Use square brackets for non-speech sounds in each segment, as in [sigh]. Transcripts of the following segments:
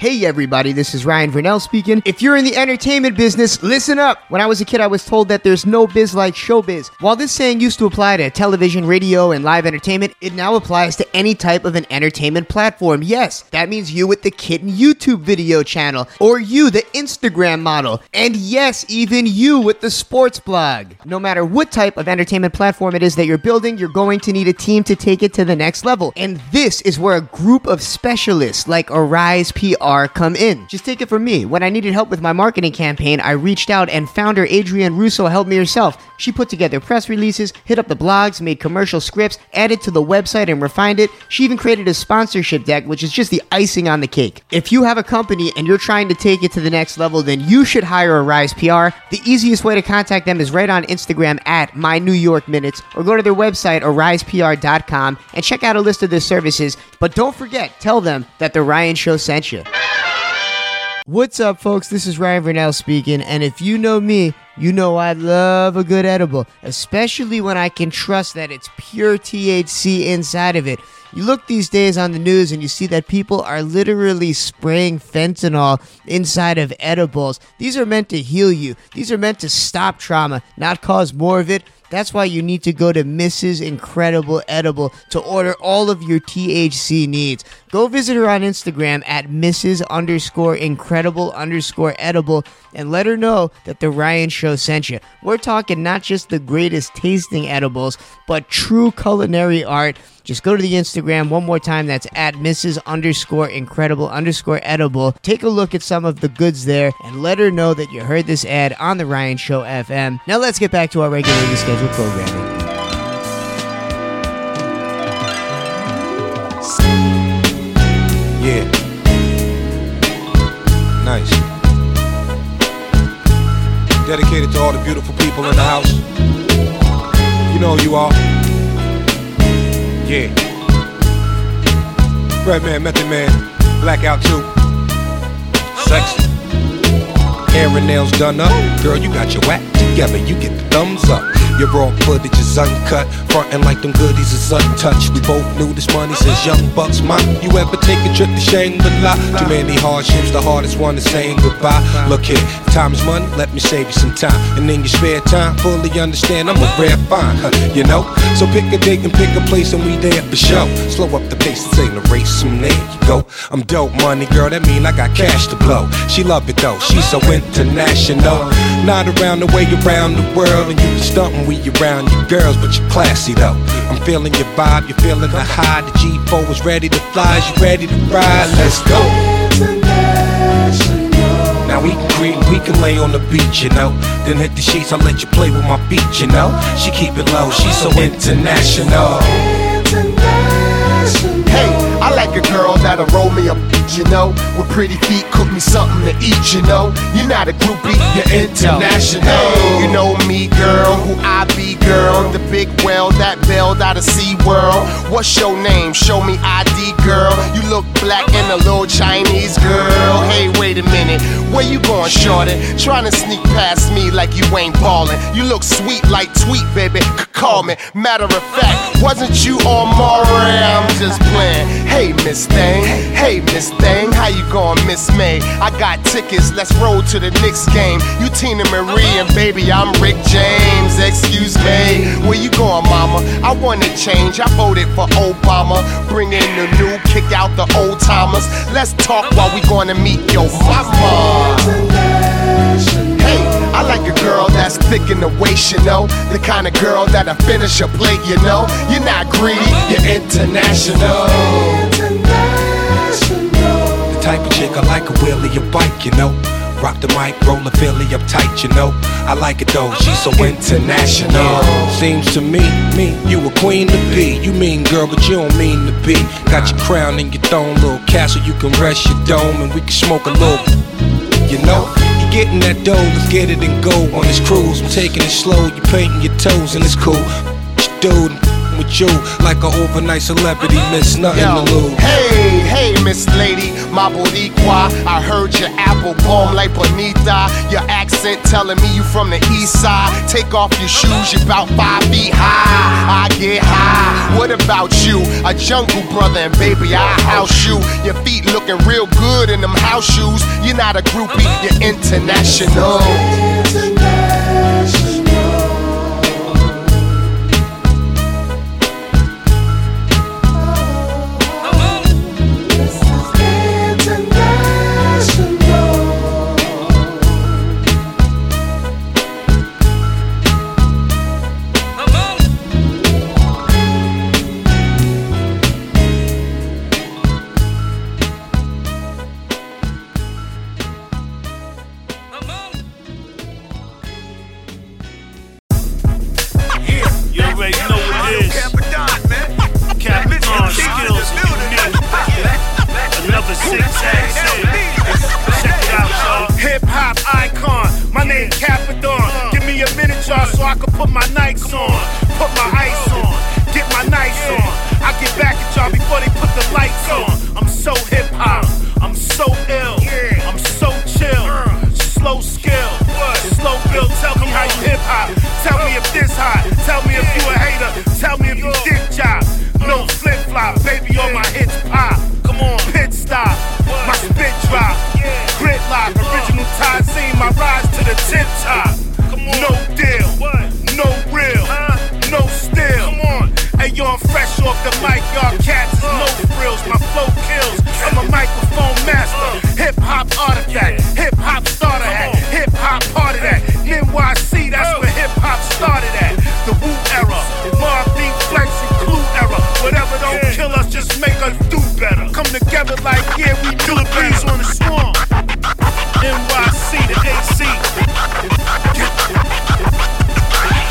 Hey everybody, this is Ryan Verneuille speaking. If you're in the entertainment business, listen up. When I was a kid, I was told that there's no biz like showbiz. While this saying used to apply to television, radio, and live entertainment, it now applies to any type of an entertainment platform. Yes, that means you with the Kitten YouTube video channel, or you, the Instagram model, and yes, even you with the sports blog. No matter what type of entertainment platform it is that you're building, you're going to need a team to take it to the next level. And this is where a group of specialists like Arise PR come in. Just take it from me. When I needed help with my marketing campaign, I reached out and founder Adrienne Russo helped me herself. She put together press releases, hit up the blogs, made commercial scripts, added to the website and refined it. She even created a sponsorship deck, which is just the icing on the cake. If you have a company and you're trying to take it to the next level, then you should hire Arise PR. The easiest way to contact them is right on Instagram at My New York Minutes or go to their website, arisepr.com, and check out a list of their services. But don't forget, tell them that the Ryan Show sent you. What's up, folks? This is Ryan Verneuille speaking, and if you know me, you know I love a good edible, especially when I can trust that it's pure THC inside of it. You look these days on the news and you see that people are literally spraying fentanyl inside of edibles. These are meant to heal you, these are meant to stop trauma, not cause more of it. That's why you need to go to Mrs. Incredible Edible to order all of your THC needs. Go visit her on Instagram at Mrs. underscore incredible underscore edible and let her know that the Ryan Show sent you. We're talking not just the greatest tasting edibles, but true culinary art. Just go to the Instagram one more time. That's at Mrs. underscore incredible underscore edible. Take a look at some of the goods there and let her know that you heard this ad on the Ryan Show FM. Now let's get back to our regularly scheduled programming. Yeah. Nice. Dedicated to all the beautiful people in the house. You know you are. Yeah. Redman, Method Man, Blackout 2. Sexy. Hair and nails done up. Girl, you got your whack together. You get the thumbs up. Your raw footage is uncut. Frontin' like them goodies is untouched. We both knew this money since young bucks. My, you ever take a trip to Shangri-La? Too many hardships, the hardest one is saying goodbye. Look here, time is money, let me save you some time. And in your spare time, fully understand I'm a rare find, huh, you know? So pick a date and pick a place and we there for show. Slow up the pace, this ain't a race, and there you go. I'm dope money, girl, that mean I got cash to blow. She love it though, she's so international. Not around the way, around the world, and you stuntin' we around your girls, but you're classy though. I'm feeling your vibe, you're feeling the high. The G4 is ready to fly, you ready to ride? Let's go. Now we can creep, we can lay on the beach, you know. Then hit the sheets, I'll let you play with my beat, you know. She keep it low, she's so international. I like a girl that'll roll me a you know, with pretty feet, cook me something to eat, you know. You're not a groupie, you're international. Hey, you know me, girl, who I girl. The big whale that bailed out of Sea World. What's your name? Show me ID, girl. You look black and a little Chinese, girl. Hey, wait a minute, where you going, shorty? Trying to sneak past me like you ain't ballin'. You look sweet like tweet, baby. Call me. Matter of fact, wasn't you on Maury? I'm just playing. Hey, Miss Thing. Hey, Miss Thing. How you going, Miss May? I got tickets. Let's roll to the Knicks game. You Teena Marie and baby, I'm Rick James. Excuse me. Where you going, mama? I wanna change. I voted for Obama. Bring in the new, kick out the old timers. Let's talk while we gonna meet your mama. Hey, I like a girl that's thick in the waist, you know. The kind of girl that'll finish a plate, you know. You're not greedy, you're international. The type of chick I like a wheelie a bike, you know. Rock the mic, roll a Philly up tight, you know. I like it though, she's so international. Seems to me, me, you a queen to be. You mean girl, but you don't mean to be. Got your crown and your throne, little castle, you can rest your dome, and we can smoke a little. You know, you getting that dough, let's get it and go on this cruise. I'm taking it slow, you painting your toes, and it's cool. Dude, with you like an overnight celebrity, miss nothing Yo, to lose. hey, hey, Miss Lady, my Boricua. I heard your apple bomb like Bonita. Your accent telling me you from the east side. Take off your shoes, you about five feet high. I get high. What about you? A jungle brother, and baby, I house you. Your feet looking real good in them house shoes. You're not a groupie, you're international. Name Capadon. Give me a minute, y'all, so I can put my Nikes on. Put my ice on. Get my nice on. I get back at y'all before they put the lights on. Together like, yeah, we do the bees on the swarm. NYC, the AC.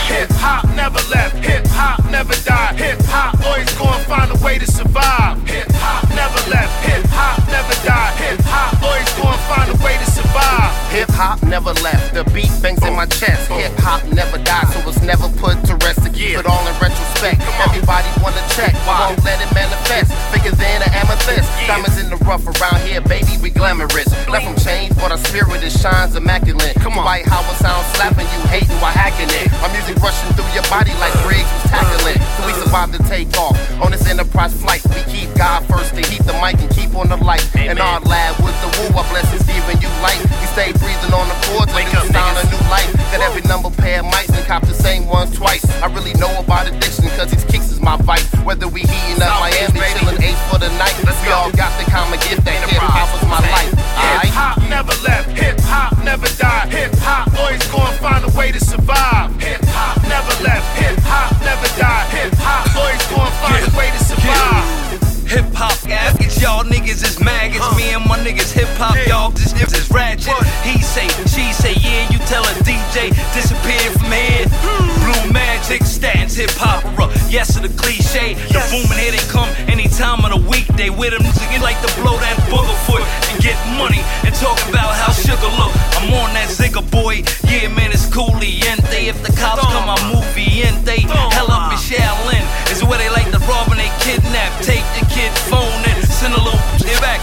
Hip hop never left. Hip hop never died. Hip hop always gonna find a way to survive. Hip hop never left. Hip hop never died. Hip hop always gonna find a way to survive. Hip hop never left. The beat bangs in my chest. Hip hop never died, so it's never put to rest. To keep it all in retrospect. Everybody wanna check, won't let it manifest. Bigger than an amethyst. Diamonds in the rough around here, baby, we glamorous. Left from change, but our spirit it shines immaculate. Come on, White how it sounds slapping you, hating while hacking it. Our music rushing through your body like Briggs was tackling. So we survived the takeoff on this enterprise flight. We keep God first to heat the mic and keep on the light. And our lab with the woo, our blessings giving you light. We stay breathing on the chords and it's sound a new life. Got every number pair of mics and cop the same ones twice. I really know about addiction cause these kicks is my vice. Whether we heating up say, she say, yeah, you tell a DJ disappear from here. Blue magic, statins, hip opera. Yes to the cliche. The booming here they come any time of the week. They with them niggas like to blow that booger foot and get money and talk about how sugar look. I'm on that zigga boy. Yeah, man, it's cooliente. If the cops come, I movie in. They hell up in Shaolin. Is where they like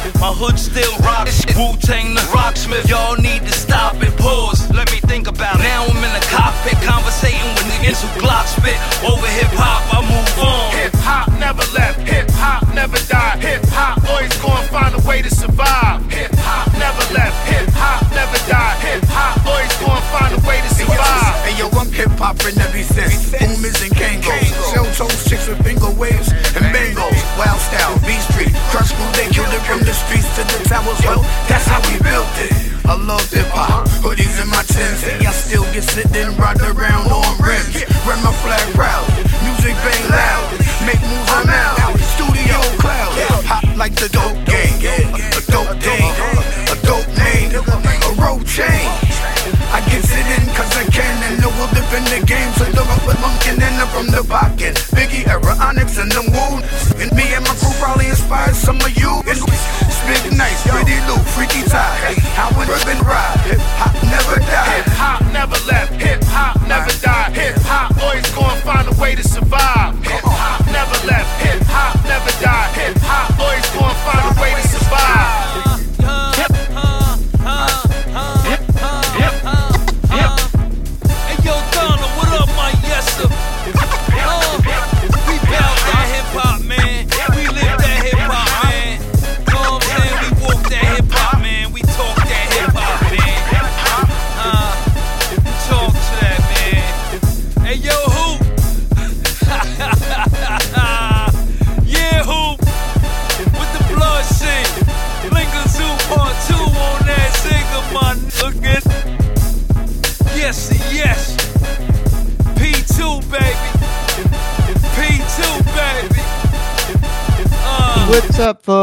shit. My hood still rocks. Wu Tang the rocksmith. Y'all need to stop and pause. Let me think about it. Now I'm in the cockpit conversating with niggas who Glock spit over hip hop. I move on. Hip hop never left. Hip hop never died. Hip hop always gonna find a way to survive. Hip hop never left. Hip hop never died. Hip hop always gonna find a way to survive. Hey yo, I'm hip hop in every sense. Boomers and kangos. Shell toes, chicks with finger waves it from the streets to the towers. Well, that's how we built it. I love hip hop. Hoodies in my. See, I still get sitting right around on rims. Run my flag proud. Music bang loud. Make moves I'm out. Studio cloud. Hot like the dope game. A dope game. A dope name. A rope chain. I get it cause I can and no will in the game. So look up with Lunkin and I'm from the pocket. Biggie, Era, Onyx,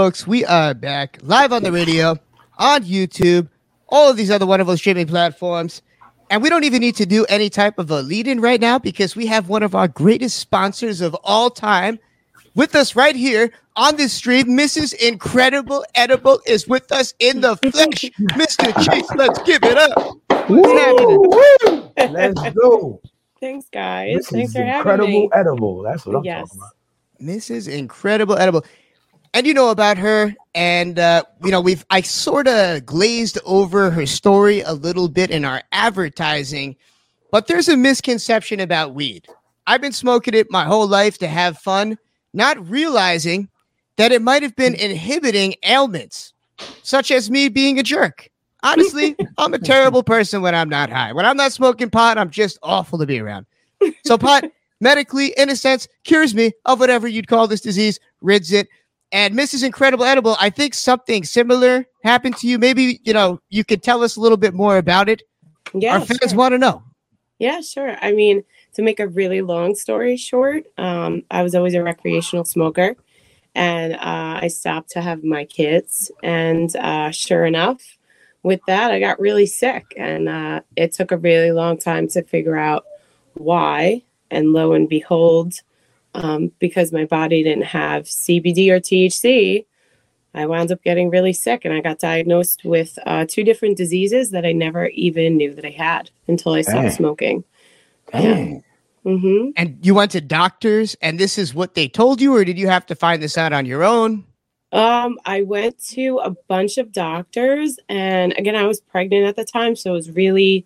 folks? We are back live on the radio, on YouTube, all of these other wonderful streaming platforms. And we don't even need to do any type of a lead in right now because we have one of our greatest sponsors of all time with us right here on this stream. Mrs. Incredible Edible is with us in the flesh. Mr. Chase, let's give it up. What's happening? Let's go. Thanks, guys. This Thanks is for having incredible edible. That's what I'm Yes. talking about. Mrs. Incredible Edible. And you know about her, and uh, you know we've I sort of glazed over her story a little bit in our advertising, but there's a misconception about weed. I've been smoking it my whole life to have fun, not realizing that it might have been inhibiting ailments, such as me being a jerk. Honestly, [laughs] I'm a terrible person when I'm not high. When I'm not smoking pot, I'm just awful to be around. So pot medically, in a sense, cures me of whatever you'd call this disease, rids it. And Mrs. Incredible Edible, I think something similar happened to you. Maybe, you know, you could tell us a little bit more about it. Yeah, Our fans sure. want to know. Yeah, sure. I mean, to make a really long story short, um, I was always a recreational smoker, and uh, I stopped to have my kids. And uh, sure enough, with that, I got really sick, and uh, it took a really long time to figure out why. And lo and behold, um, because my body didn't have CBD or THC, I wound up getting really sick, and I got diagnosed with uh, two different diseases that I never even knew that I had until I stopped Dang. smoking. Dang. hmm And you went to doctors, and this is what they told you, or did you have to find this out on your own? Um, I went to a bunch of doctors, and again, I was pregnant at the time, so it was really,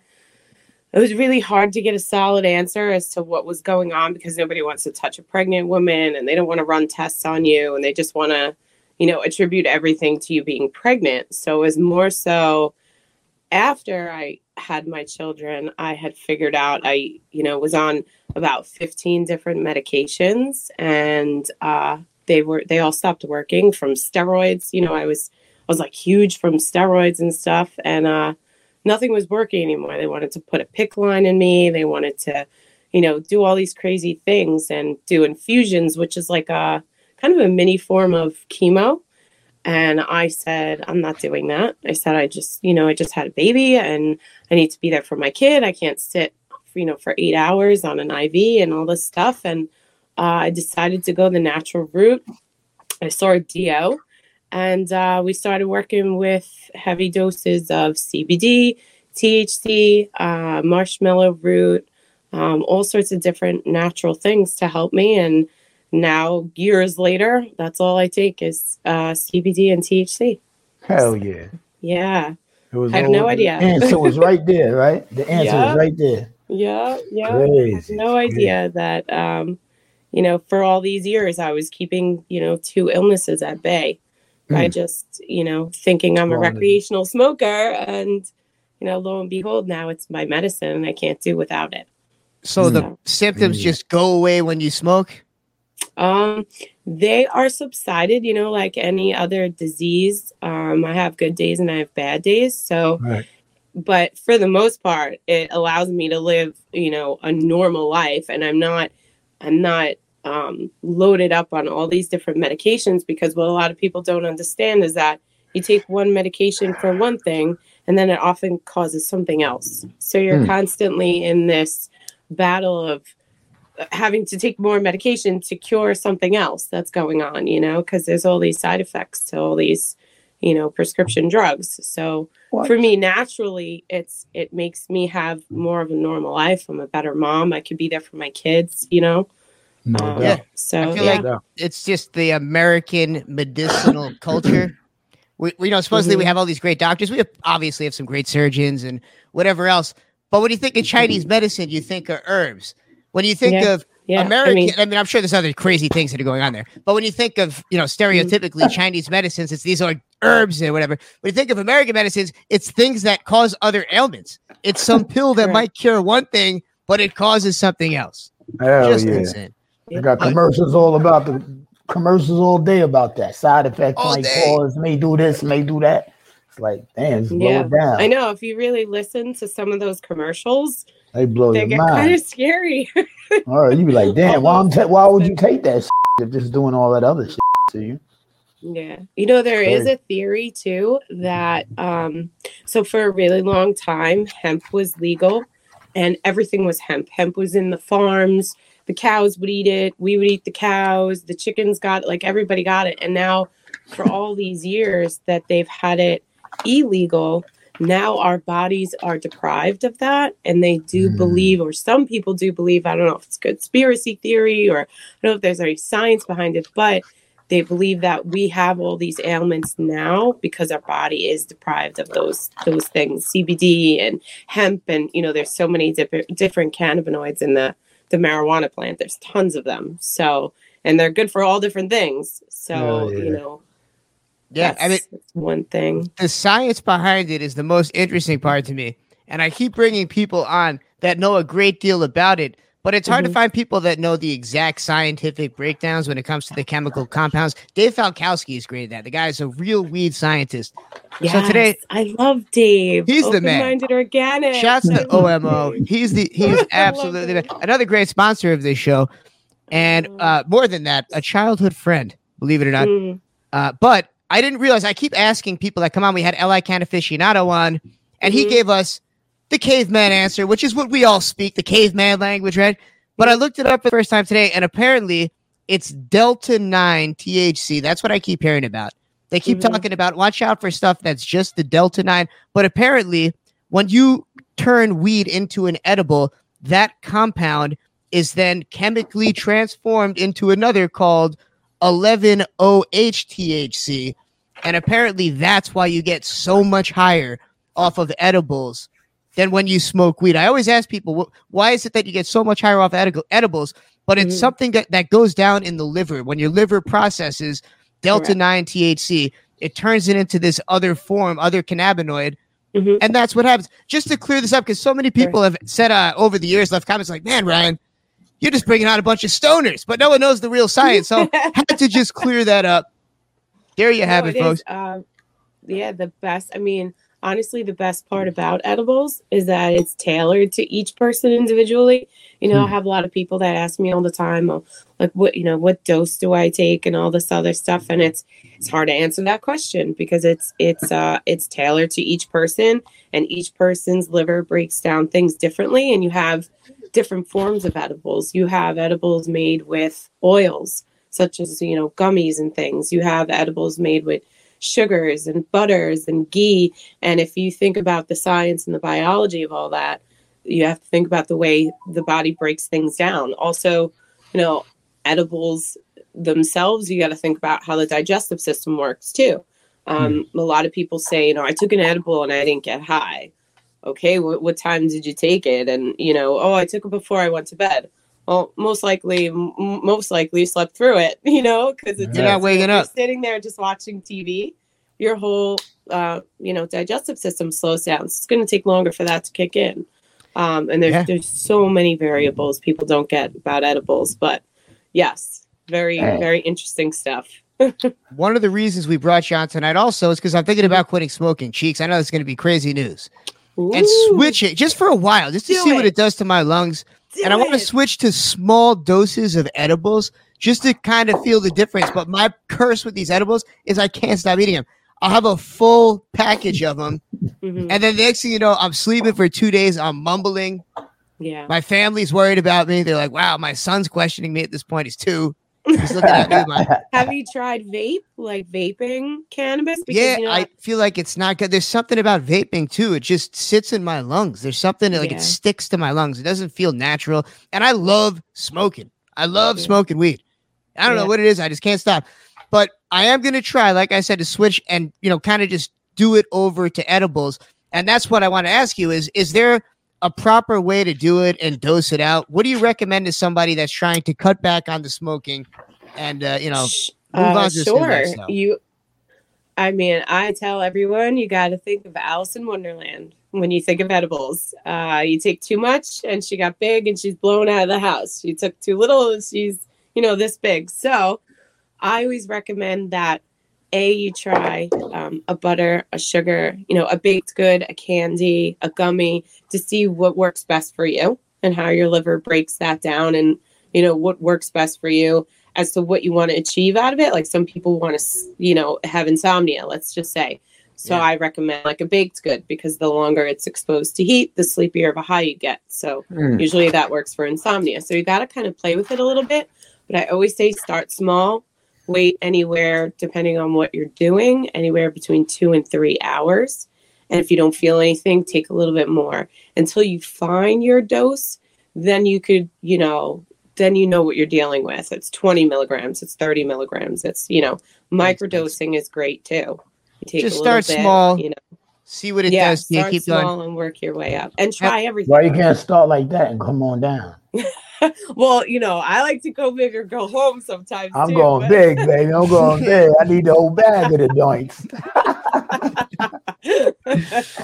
it was really hard to get a solid answer as to what was going on because nobody wants to touch a pregnant woman, and they don't want to run tests on you, and they just want to, you know, attribute everything to you being pregnant. So it was more so after I had my children, I had figured out I, you know, was on about 15 different medications and uh they were they all stopped working from steroids. You know, I was I was like huge from steroids and stuff and uh nothing was working anymore. They wanted to put a PICC line in me. They wanted to, you know, do all these crazy things and do infusions, which is like a kind of a mini form of chemo. And I said, I'm not doing that. I said, I just, you know, I just had a baby and I need to be there for my kid. I can't sit, you know, for eight hours on an IV and all this stuff. And uh, I decided to go the natural route. I saw a DO and uh, we started working with heavy doses of CBD, THC, uh, marshmallow root, um, all sorts of different natural things to help me. And now, years later, that's all I take is uh, CBD and THC. Hell yeah. Yeah. I have no idea. The answer was right there, right? The [laughs] answer Yeah. was right there. Yeah, yeah. I had Crazy. no idea that um, you know, for all these years I was keeping, you know, two illnesses at bay by Mm. just, you know, thinking I'm a recreational smoker and you know, lo and behold, now it's my medicine and I can't do without it. So the symptoms Mm. just go away when you smoke? Um, they are subsided, you know, like any other disease. Um, I have good days and I have bad days. So Right. but for the most part it allows me to live you know a normal life and i'm not i'm not um, loaded up on all these different medications because what a lot of people don't understand is that you take one medication for one thing and then it often causes something else. So you're Hmm. constantly in this battle of having to take more medication to cure something else that's going on you know because there's all these side effects to all these you know prescription drugs. So What? for me naturally it's it makes me have more of a normal life. I'm a better mom. I could be there for my kids you know No Um, doubt. so I feel yeah like it's just the American medicinal [coughs] culture. We, we know supposedly we Mhm. have all these great doctors. We have, obviously have some great surgeons and whatever else. But when you think of Chinese medicine, you think of herbs. When you think Yeah. of yeah American, i I mean mean, I'm sure there's other crazy things that are going on there. But when you think of, you know, stereotypically Chinese medicines, it's these are herbs and whatever. When you think of American medicines, it's things that cause other ailments. It's some pill that [laughs] might cure one thing, but it causes something else. Hell Just yeah. insane. I got commercials all about the commercials all day about that. Side effects All cause, may do this, may do that. It's like, damn, just Yeah, i know if you really listen to some of those commercials They blow they your get kind of scary [laughs] All right, you be like, damn, why, I'm ta- why would you take that if this is doing all that other shit to you? Yeah. You know, there is a theory too that um so for a really long time hemp was legal and everything was hemp. Hemp was in the farms, the cows would eat it, we would eat the cows, the chickens got it, like everybody got it. And now for all these years that they've had it illegal, now our bodies are deprived of that and they do mm-hmm. believe or some people do believe i don't know if it's conspiracy theory or i don't know if there's any science behind it but they believe that we have all these ailments now because our body is deprived of those those things cbd and hemp and you know there's so many different different cannabinoids in the the marijuana plant there's tons of them so and they're good for all different things so Oh, yeah. you know Yeah, I mean, one thing the science behind it is the most interesting part to me. And I keep bringing people on that know a great deal about it, but it's hard to Mhm. find people that know the exact scientific breakdowns when it comes to the chemical compounds. Dave Falkowski is great at that. The guy is a real weed scientist. So today, I love Dave. He's the man. Open-minded organic. Shouts I to [laughs] love OMO. He's the he's [laughs] absolutely the, another great sponsor of this show, and uh, more than that, a childhood friend. Believe it or not. Mm, Uh, but I didn't realize. I keep asking people that come on. We had Li Can aficionado on, and he Mhm. gave us the caveman answer, which is what we all speak, the caveman language, right? But I looked it up for the first time today, and apparently it's Delta 9 THC. That's what I keep hearing about. They keep Mhm. talking about watch out for stuff that's just the Delta 9. But apparently, when you turn weed into an edible, that compound is then chemically transformed into another called 11 OH THC. And apparently, that's why you get so much higher off of edibles than when you smoke weed. I always ask people, why is it that you get so much higher off edi- edibles? But it's Mhm. something that, that goes down in the liver. When your liver processes Delta Correct. 9 THC, it turns it into this other form, other cannabinoid. Mhm. And that's what happens. Just to clear this up, because so many people have said uh, over the years, left comments like, man, Ryan, you're just bringing out a bunch of stoners, but no one knows the real science. So [laughs] had to just clear that up. There you have No, it, is, folks. uh, yeah, the best. I mean, honestly, the best part about edibles is that it's tailored to each person individually. You know, I have a lot of people that ask me all the time, oh, like, what you know, what dose do I take, and all this other stuff, and it's it's hard to answer that question because it's it's uh it's tailored to each person, and each person's liver breaks down things differently, and you have different forms of edibles. You have edibles made with oils, such as you know gummies and things. You have edibles made with sugars and butters and ghee. And if you think about the science and the biology of all that, you have to think about the way the body breaks things down. Also, you know, edibles themselves, you got to think about how the digestive system works too. Um, A lot of people say, you know, I took an edible and I didn't get high. Okay, what, what time did you take it? And you know, oh, I took it before I went to bed. Well, most likely, m- most likely you slept through it. [laughs] You know, because it's You're not waking up. sitting there just watching TV. Your whole, uh, you know, digestive system slows down. So it's going to take longer for that to kick in. Um, and there's Yeah. there's so many variables people don't get about edibles, but yes, very Hey. very interesting stuff. [laughs] One of the reasons we brought you on tonight also is because I'm thinking about quitting smoking. Cheeks, I know it's going to be crazy news. And switch it just for a while, just to Do see what it. it does to my lungs. And I want to switch to small doses of edibles just to kind of feel the difference. But my curse with these edibles is I can't stop eating them. I'll have a full package of them, Mhm. and then next thing you know, I'm sleeping for two days. I'm mumbling. Yeah. My family's worried about me. They're like, "Wow, my son's questioning me at this point. He's two. He's looking at me. with [laughs] Have you tried vape, like vaping cannabis? yeah, you know, I feel like it's not good. There's something about vaping too. It just sits in my lungs. There's something that, like Yeah. it sticks to my lungs. It doesn't feel natural. And I love smoking. I love Yeah. smoking weed. I don't know what it is. I just can't stop. But I am gonna try, like I said, to switch and you know, kind of just do it over to edibles. And that's what I want to ask you: is is there a proper way to do it and dose it out? What do you recommend to somebody that's trying to cut back on the smoking and uh, you know move uh, on to sure. You, I mean, I tell everyone you got to think of Alice in Wonderland when you think of edibles. Uh, you take too much, and she got big, and she's blown out of the house. You took too little, and she's you know this big. So, I always recommend that a you try um, a butter, a sugar, you know, a baked good, a candy, a gummy to see what works best for you and how your liver breaks that down and you know what works best for you as to what you want to achieve out of it. Like some people want to, you know, have insomnia, let's just say. So Yeah. I recommend like a baked good because the longer it's exposed to heat, the sleepier of a high you get. So Mm. usually that works for insomnia. So you got to kind of play with it a little bit. But I always say start small, wait anywhere, depending on what you're doing, anywhere between two and three hours. And if you don't feel anything, take a little bit more until you find your dose. Then you could, you know, then you know what you're dealing with. It's 20 milligrams, it's 30 milligrams. It's, you know, microdosing is great too. You take Just a little start bit, small, you know, See what it yeah, does. Yeah, start keep small going. and work your way up and try everything. Why you can't start like that and come on down? [laughs] [laughs] Well, you know, I like to go big or go home sometimes. I'm too, going but- big, baby. I'm going [laughs] big. I need the whole bag of the joints. [laughs]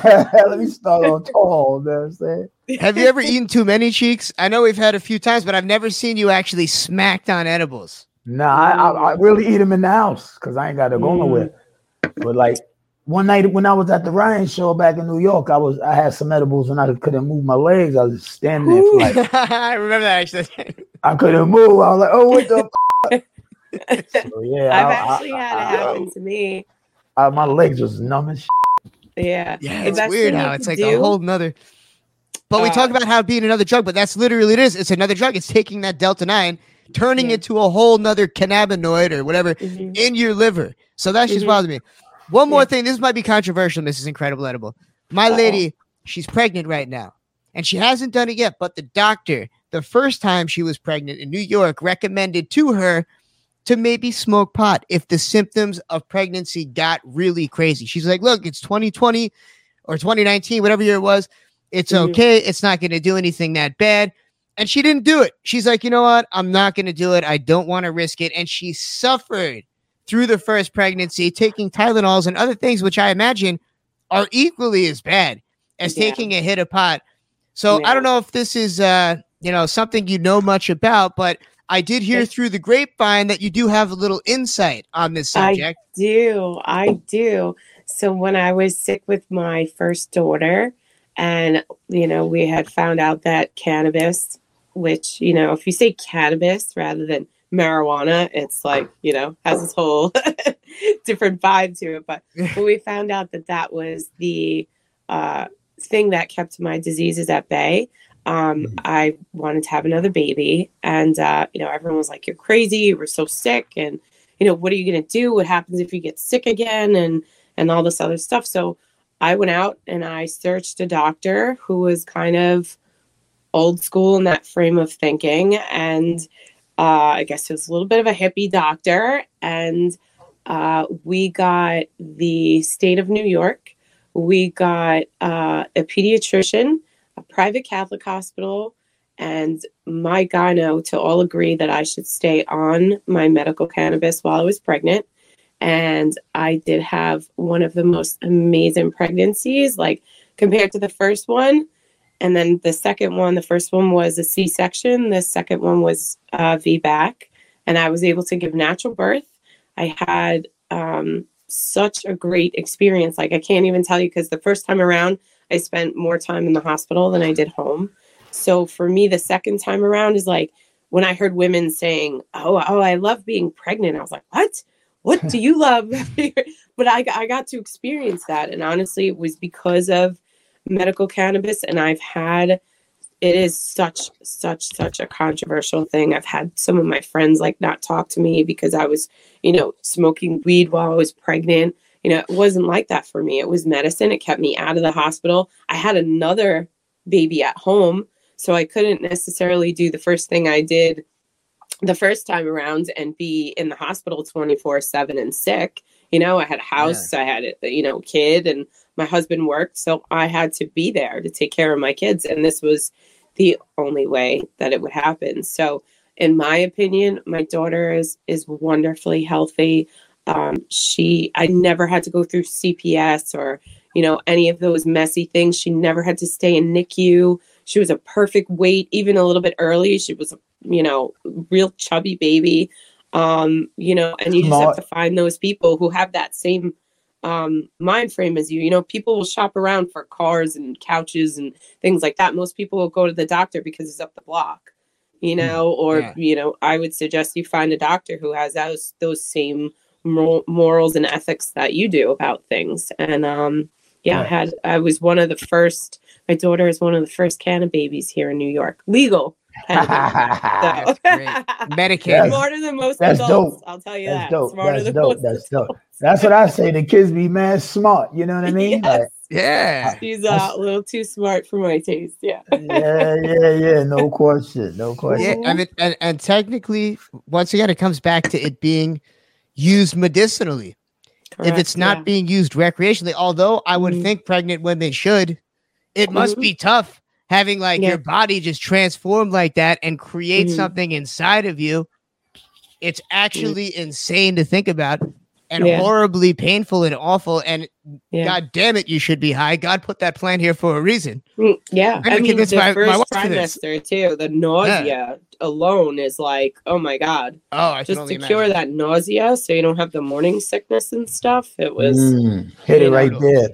Let me start on tall. You know what I'm saying? Have you ever eaten too many cheeks? I know we've had a few times, but I've never seen you actually smacked on edibles. Nah, I, I, I really eat them in the house because I ain't got to go Mm. nowhere. But like one night when I was at the Ryan show back in New York, I was I had some edibles and I couldn't move my legs. I was standing there for like [laughs] I remember that actually. [laughs] I couldn't move. I was like, oh, what the? [laughs] f-? so, yeah, I've I- actually I- had it I- happen to me. I- my legs was numb as shit. Yeah. Yeah, The it's weird how it's can like a whole nother. But we Uh, talk about how being another drug, but that's literally it is. It's another drug. It's taking that delta nine, turning Yeah. it to a whole nother cannabinoid or whatever Mhm. in your liver. So that's just Mhm. bothers me. One more Yeah. thing. This might be controversial. This is incredible edible. My Uh-oh. lady, she's pregnant right now, and she hasn't done it yet. But the doctor, the first time she was pregnant in New York, recommended to her to maybe smoke pot if the symptoms of pregnancy got really crazy. She's like, "Look, it's 2020 or 2019, whatever year it was. It's Mhm. okay. It's not going to do anything that bad." And she didn't do it. She's like, "You know what? I'm not going to do it. I don't want to risk it." And she suffered through the first pregnancy, taking Tylenols and other things, which I imagine are equally as bad as Yeah. taking a hit of pot. So I don't know if this is, uh, you know, something you know much about, but I did hear Yeah. through the grapevine that you do have a little insight on this subject. I do. I do. So when I was sick with my first daughter, and you know, we had found out that cannabis, which you know, if you say cannabis rather than marijuana, it's like you know has this whole [laughs] different vibe to it. But [laughs] when we found out that that was the uh, thing that kept my diseases at bay, um, I wanted to have another baby, and uh, you know, everyone was like, "You're crazy! You were so sick!" and you know, what are you going to do? What happens if you get sick again? And and all this other stuff. So I went out and I searched a doctor who was kind of old school in that frame of thinking, and uh, I guess he was a little bit of a hippie doctor. And uh, we got the state of New York. We got uh, a pediatrician, a private Catholic hospital, and my gyno to all agree that I should stay on my medical cannabis while I was pregnant. And I did have one of the most amazing pregnancies, like compared to the first one. And then the second one, the first one was a C section, the second one was uh, VBAC. And I was able to give natural birth. I had um, such a great experience. Like, I can't even tell you because the first time around, I spent more time in the hospital than I did home. So for me, the second time around is like when I heard women saying, "Oh, oh, I love being pregnant." I was like, "What? What do you love?" [laughs] but I, I got to experience that, and honestly, it was because of medical cannabis. And I've had it is such such such a controversial thing. I've had some of my friends like not talk to me because I was, you know, smoking weed while I was pregnant. You know, it wasn't like that for me. It was medicine. It kept me out of the hospital. I had another baby at home so I couldn't necessarily do the first thing I did the first time around and be in the hospital 24 7 and sick. You know, I had a house, I had a you know, kid, and my husband worked. So I had to be there to take care of my kids. And this was the only way that it would happen. So, in my opinion, my daughter is is wonderfully healthy. Um, she, I never had to go through CPS or you know any of those messy things. She never had to stay in NICU. She was a perfect weight, even a little bit early. She was a you know real chubby baby. Um, you know, and you just have to find those people who have that same um mind frame as you. You know, people will shop around for cars and couches and things like that. Most people will go to the doctor because it's up the block you know, or Yeah. you know, I would suggest you find a doctor who has those those same mor- morals and ethics that you do about things. And um, yeah, I had I was one of the first. My daughter is one of the first canna babies here in New York, legal. [laughs] canna babies. That's great. Medicated. Smarter than most That's adults. dope. I'll tell you That's that. dope. Smarter That's than dope. most That's dope. That's what I [laughs] say. The kids be mad smart. You know what I mean? Yes. Like, Yeah. She's uh, a little too smart for my taste. Yeah. yeah, yeah, yeah. No question. No [laughs] question. Yeah, I mean, and, and technically, once again, it comes back to it being used medicinally. if it's not yeah. being used recreationally, although I would Mhm. think pregnant women should, it must Mhm. be tough having like Yeah. your body just transformed like that and create Mhm. something inside of you. It's actually insane to think about and Yeah. horribly painful and awful. And Yeah. God damn it, you should be high. God put that plan here for a reason. Mm, Yeah, I'm I mean, the my- my first wife for this. trimester too. The nausea alone is like, oh my god! Oh, I Just only to cure that nausea, so you don't have the morning sickness and stuff. It was. Mm, hit it you right there.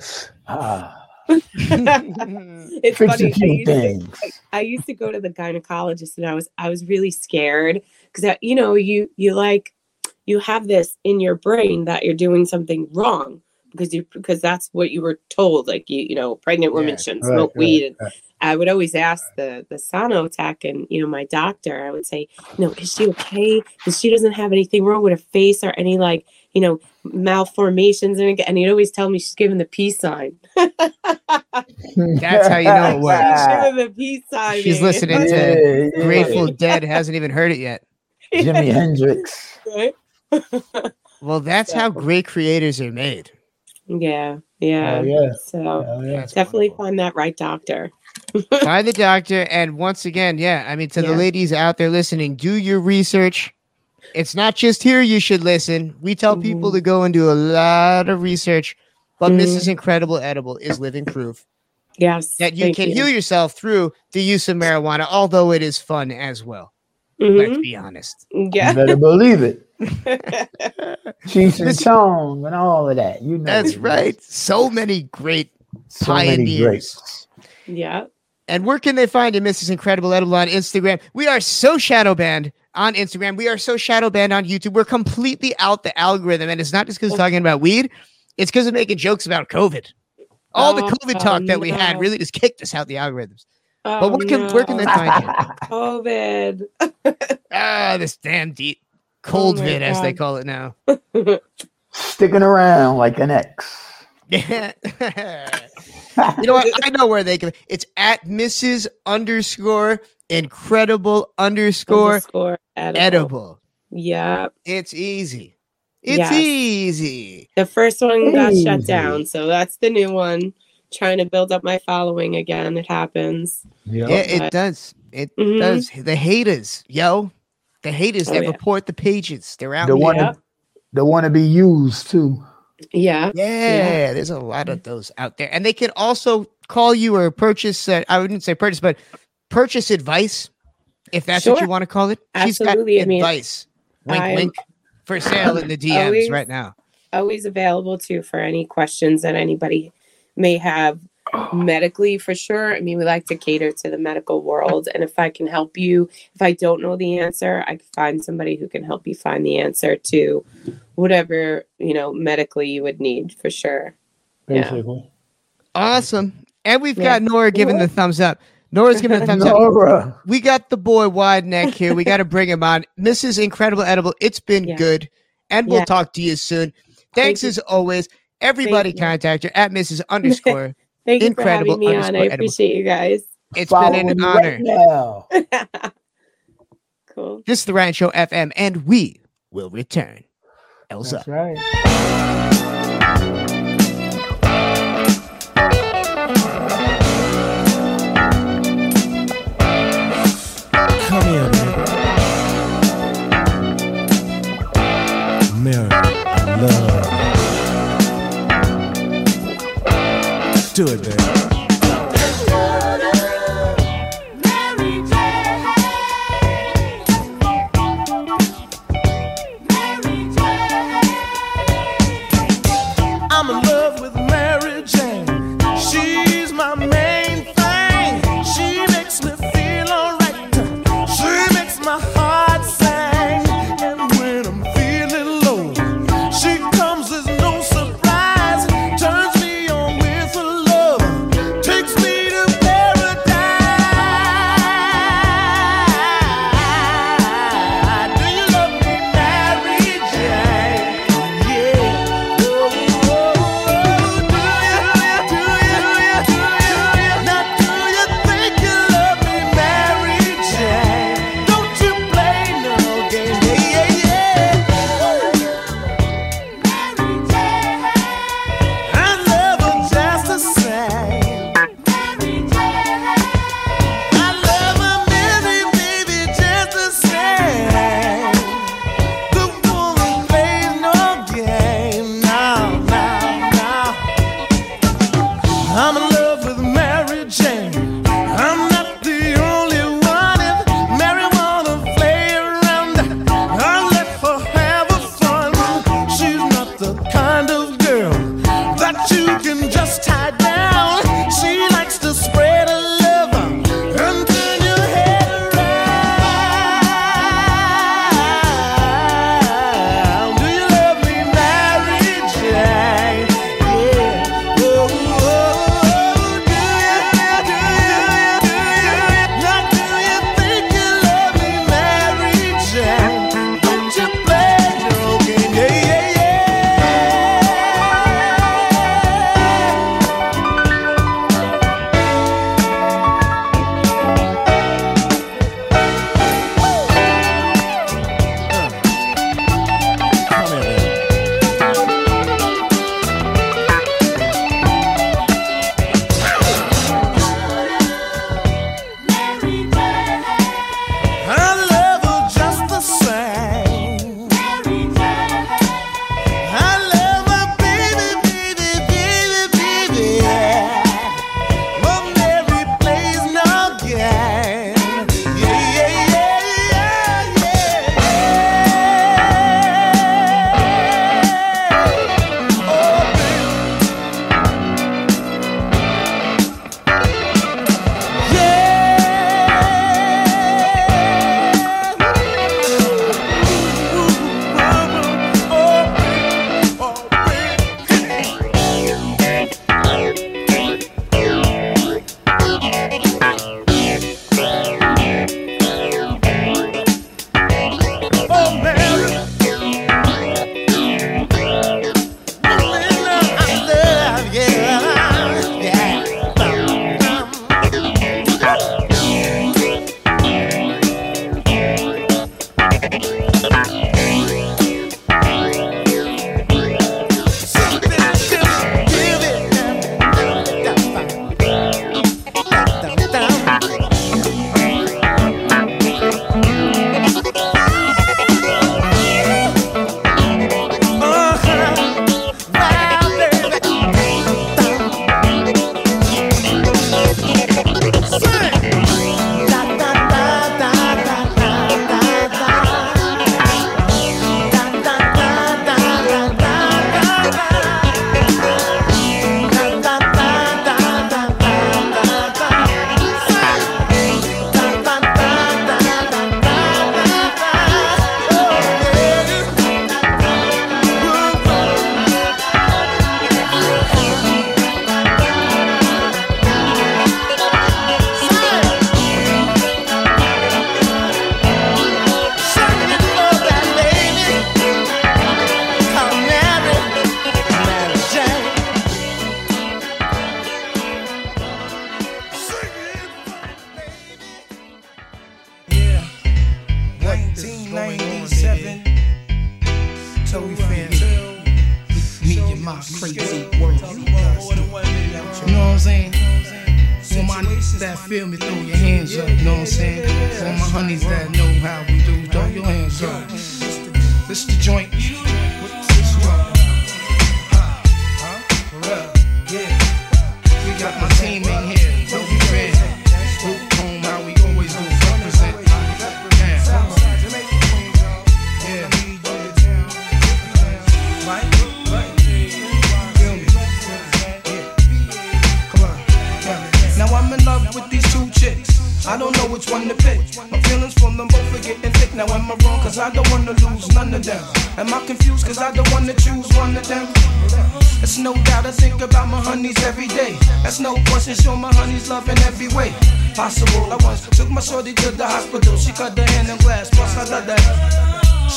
Ah, [laughs] it's funny. I used, to. I used to go to the gynecologist, and I was I was really scared because you know you you like you have this in your brain that you're doing something wrong because you because that's what you were told. Like you you know, pregnant women Yeah, shouldn't right, smoke right, weed and right. I would always ask the the sono tech and you know my doctor. I would say, you know, is she okay? Because she doesn't have anything wrong with her face or any like you know malformations and and he'd always tell me she's giving the peace sign. [laughs] That's how you know it works. she's giving the peace sign. She's eh? listening to Yeah, yeah. Grateful [laughs] Dead, hasn't even heard it yet. Jimi [laughs] Hendrix. Right? Well, that's how great creators are made. Yeah, yeah. Oh, yeah. So Oh, yeah. Definitely wonderful. find that right doctor. Find the doctor. And once again, yeah, I mean, to the ladies out there listening, do your research. It's not just here you should listen. We tell people Mhm. to go and do a lot of research, but Mhm. Mrs. Incredible Edible is living proof Yes. that you thank can heal yourself through the use of marijuana, although it is fun as well. Let's Mhm. be honest. You Yeah. better believe it. [laughs] Cheech and This- Chong and all of that. You know. That's right. So many great So pioneers. greats. yeah. And where can they find you, Mrs. Incredible Edible on Instagram? We are so shadow banned on Instagram. We are so shadow banned on YouTube. We're completely out the algorithm. And it's not just because we're talking about weed, it's because of making jokes about COVID. All the Oh, COVID talk that we had really just kicked us out the algorithms. Oh, But where can where can they no. find you? [laughs] COVID. Ah, this damn deep [laughs] cold Oh vid, as they call it now. Sticking around like an X. Yeah. [laughs] you know what? I know where they can. It's at Mrs. underscore incredible underscore Underscore edible. edible. Yeah. It's easy. It's Yes. easy. The first one got shut down, so that's the new one. Trying to build up my following again. It happens. Yep. Yeah, it But- does. It Mhm. does. The haters, yo. The haters Oh, that yeah. report the pages. They're out The here. one Yeah. the want to be used too. Yeah. Yeah, there's a lot of those out there. And they can also call you or purchase, uh, I wouldn't say purchase, but purchase advice, if that's what you want to call it. Absolutely. She's I got mean, advice. Wink, I'm- wink. For sale in the [coughs] DMs Always- right now. Always available too for any questions that anybody may have medically for sure. I mean, we like to cater to the medical world. And if I can help you, if I don't know the answer, I can find somebody who can help you find the answer to whatever, you know, medically you would need for sure. Yeah. Basically. Awesome. And we've Yeah. got Nora giving the thumbs up. Nora's giving the thumbs up. Nora. We got the boy wide neck here. We got to bring him on. Mrs. Incredible Edible, it's been Yeah. good. And we'll Yeah. talk to you soon. Thanks you. as always. Everybody Thank you. contact her at Mrs. [laughs] underscore. Thank you for having me on. underscore I edible. appreciate you guys. It's Following been an honor. right [laughs] cool. This is the Ryan Show FM, and we will return. Elsa. That's right. Love. Do it, baby.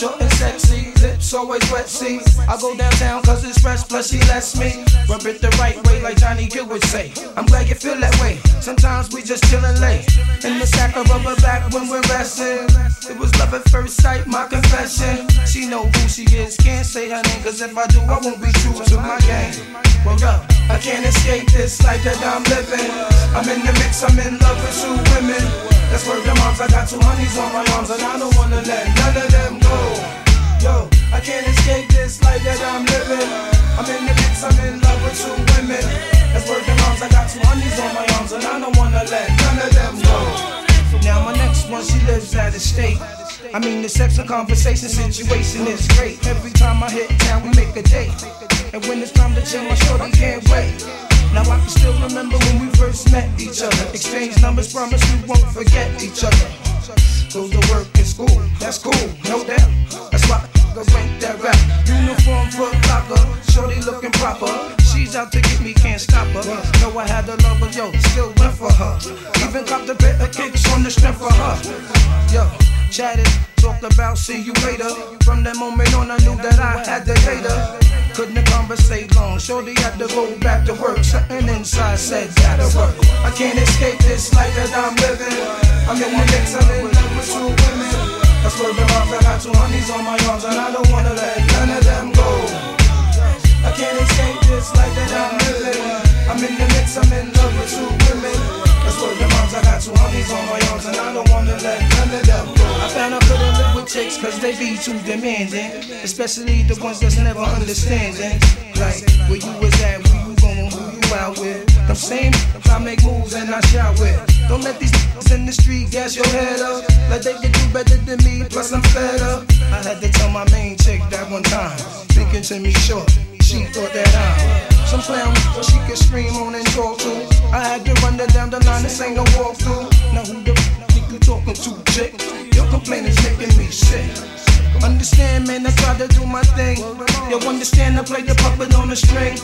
Short and sexy, lips always wet, see. I go downtown cause it's fresh, plus she lets me rub it the right way, like Johnny Gill would say. I'm glad you feel that way. Sometimes we just chillin' late. In the sack of rubber back when we're resting. It was love at first sight, my confession. She know who she is, can't say her name, cause if I do, I won't be true to my game. Well, up, I can't escape this life that I'm living. I'm in the mix, I'm in love with two women. That's where the moms, I got two honeys on my arms, and I don't wanna let none of them go. I can't escape this life that I'm living. I'm in the mix, I'm in love with two women. That's the moms, I got two honeys on my arms, and I don't wanna let none of them go. Now my next one, she lives out of state. I mean, the sex and conversation situation is great. Every time I hit town, we make a date. And when it's time to chill, my shorty can't wait. Now I can still remember when we first met each other. Exchange numbers, promise we won't forget each other. Go to work in school, that's cool, no doubt. That's why I rank that rap. Uniform foot locker, shorty looking proper. She's out to get me, can't stop her. Know I had to love her, yo, still went for her. Even got the better kicks on the strength for her. Yo, chatted, talked about see you later. From that moment on, I knew that I had to hate her. Couldn't conversate long, shorty had to go back to work. Something inside said, gotta work. I can't escape this life that I'm living. I'm in the mix, I'm in with two women. The moms, I got two honeys on my arms, and I don't wanna let none of them go. I can't escape this life that I'm living. I'm in the mix, I'm in love with two women. Where the moms, I got two honeys on my arms, and I don't wanna let none of them go. I found I couldn't live with chicks, cause they be too demanding. Especially the ones that's never understanding. Like, where you was at, where you going, who you out with. I'm same, I make moves and I shout with. Don't let these in the street gas your head up. Like they can do better than me, plus I'm fed up. I had to tell my main chick that one time. Thinking to me short, she thought that I'm some clown she could scream on and talk to. I had to run her down the line, this ain't no walkthrough. Now who the f you talking to, chick? Your complaint is making me sick. Understand, man, I try to do my thing. You understand, I play the puppet on the string.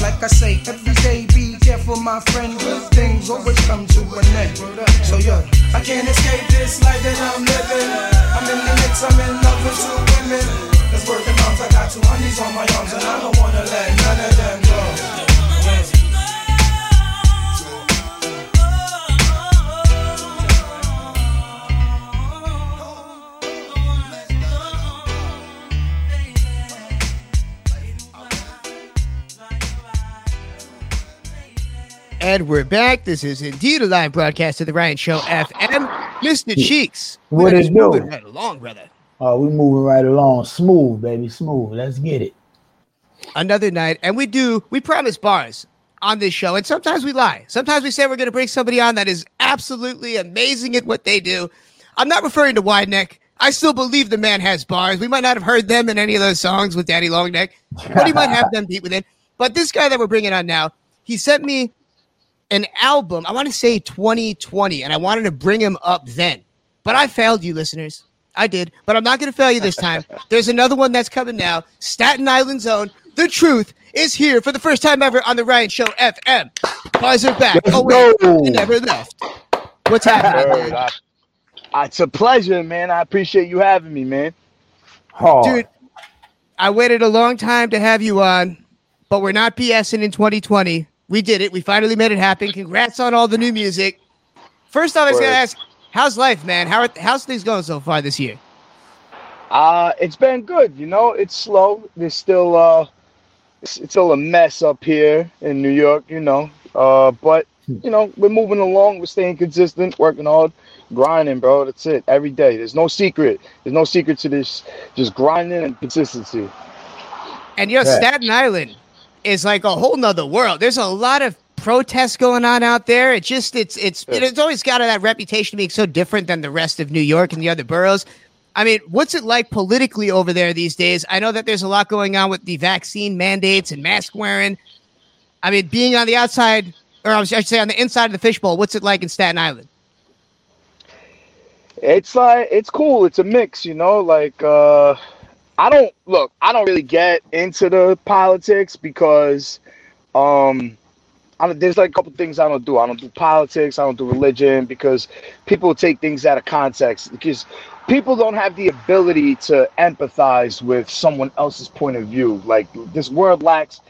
Like I say, every day be careful, my friend. Good things always come to an end. So, yo, I can't escape this life that I'm living. I'm in the mix, I'm in love with two women. That's working moms, I got two honeys on my arms, and I don't wanna let none of them And we're back. This is indeed a live broadcast of the Ryan Show FM. Mr. Cheeks. what is we're it just do? moving Right along, brother. Oh, we moving right along, smooth, baby, smooth. Let's get it. Another night, and we do, we promise bars on this show, and sometimes we lie. Sometimes we say we're going to bring somebody on that is absolutely amazing at what they do. I'm not referring to Wide Neck. I still believe the man has bars. We might not have heard them in any of those songs with Daddy Long Neck, but he might have them deep within. But this guy that we're bringing on now, he sent me an album, I want to say 2020, and I wanted to bring him up then. But I failed you, listeners. I did, but I'm not going to fail you this time. [laughs] There's another one that's coming now. Staten Island Zone. The truth is here for the first time ever on the Ryan Show FM. Are back. Let's oh, wait, go. they never left. What's happening, Word, dude? I- I- it's a pleasure, man. I appreciate you having me, man. Hard. Dude, I waited a long time to have you on, but we're not BSing in 2020. We did it. We finally made it happen. Congrats on all the new music. First off, I was going to ask, how's life, man? How are, how's things going so far this year? Uh, it's been good. You know, it's slow. There's still uh, it's, it's still a mess up here in New York. You know, Uh, but you know, we're moving along. We're staying consistent, working hard, grinding, bro. That's it. Every day. There's no secret. There's no secret to this. Just grinding and consistency. And know, Yeah. Staten Island is like a whole nother world. There's a lot of protests going on out there. It just it's it's it's always got that reputation of being so different than the rest of New York and the other boroughs. I mean, what's it like politically over there these days? I know that there's a lot going on with the vaccine mandates and mask wearing. I mean, being on the outside, or I should say on the inside of the fishbowl, what's it like in Staten Island? It's like it's cool. It's a mix, you know. Like uh, I don't look. I don't really get into the politics because um, I there's like a couple things I don't do. I don't do politics. I don't do religion because people take things out of context. Because people don't have the ability to empathize with someone else's point of view. Like this world lacks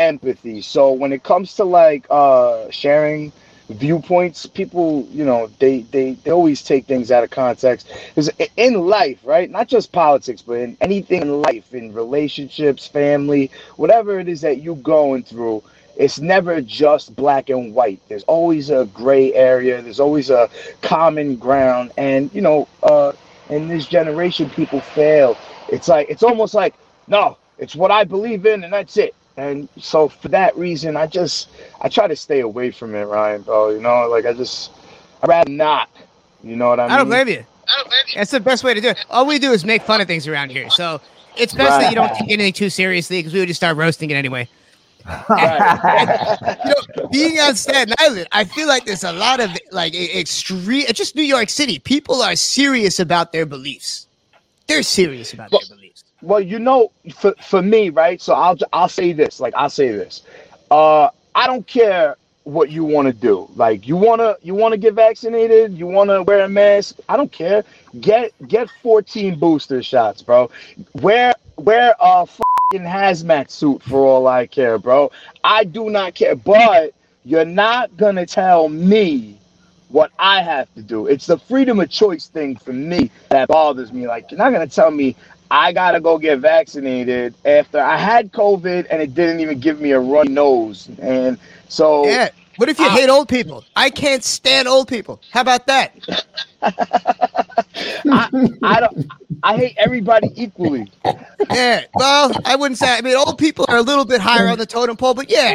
empathy. So when it comes to like uh, sharing viewpoints, people, you know, they, they, they always take things out of context. Because in life, right, not just politics, but in anything in life, in relationships, family, whatever it is that you're going through, it's never just black and white. There's always a gray area. There's always a common ground. And, you know, uh, in this generation, people fail. It's like, it's almost like, no, it's what I believe in and that's it. And so for that reason, I just, I try to stay away from it, Ryan, bro. You know, like I just, I'd rather not. You know what I mean? I don't blame you. That's the best way to do it. All we do is make fun of things around here. So it's best that you don't Right. take anything too seriously because we would just start roasting it anyway. [laughs] you know, being on Staten Island, I feel like there's a lot of like extreme, just New York City. People are serious about their beliefs. They're serious about their beliefs. Well, you know, for for me, right? So I'll I'll say this, like I'll say this. Uh, I don't care what you want to do. Like you wanna you wanna get vaccinated, you wanna wear a mask. I don't care. Get get 14 booster shots, bro. Wear wear a fucking hazmat suit for all I care, bro. I do not care, but you're not gonna tell me what I have to do. It's the freedom of choice thing for me that bothers me. Like, you're not gonna tell me I gotta go get vaccinated after I had COVID and it didn't even give me a runny nose. And so Yeah. What if you hate old people? I can't stand old people. How about that? [laughs] I, I don't I hate everybody equally. Yeah. Well, I wouldn't say. I mean, old people are a little bit higher on the totem pole, but yeah.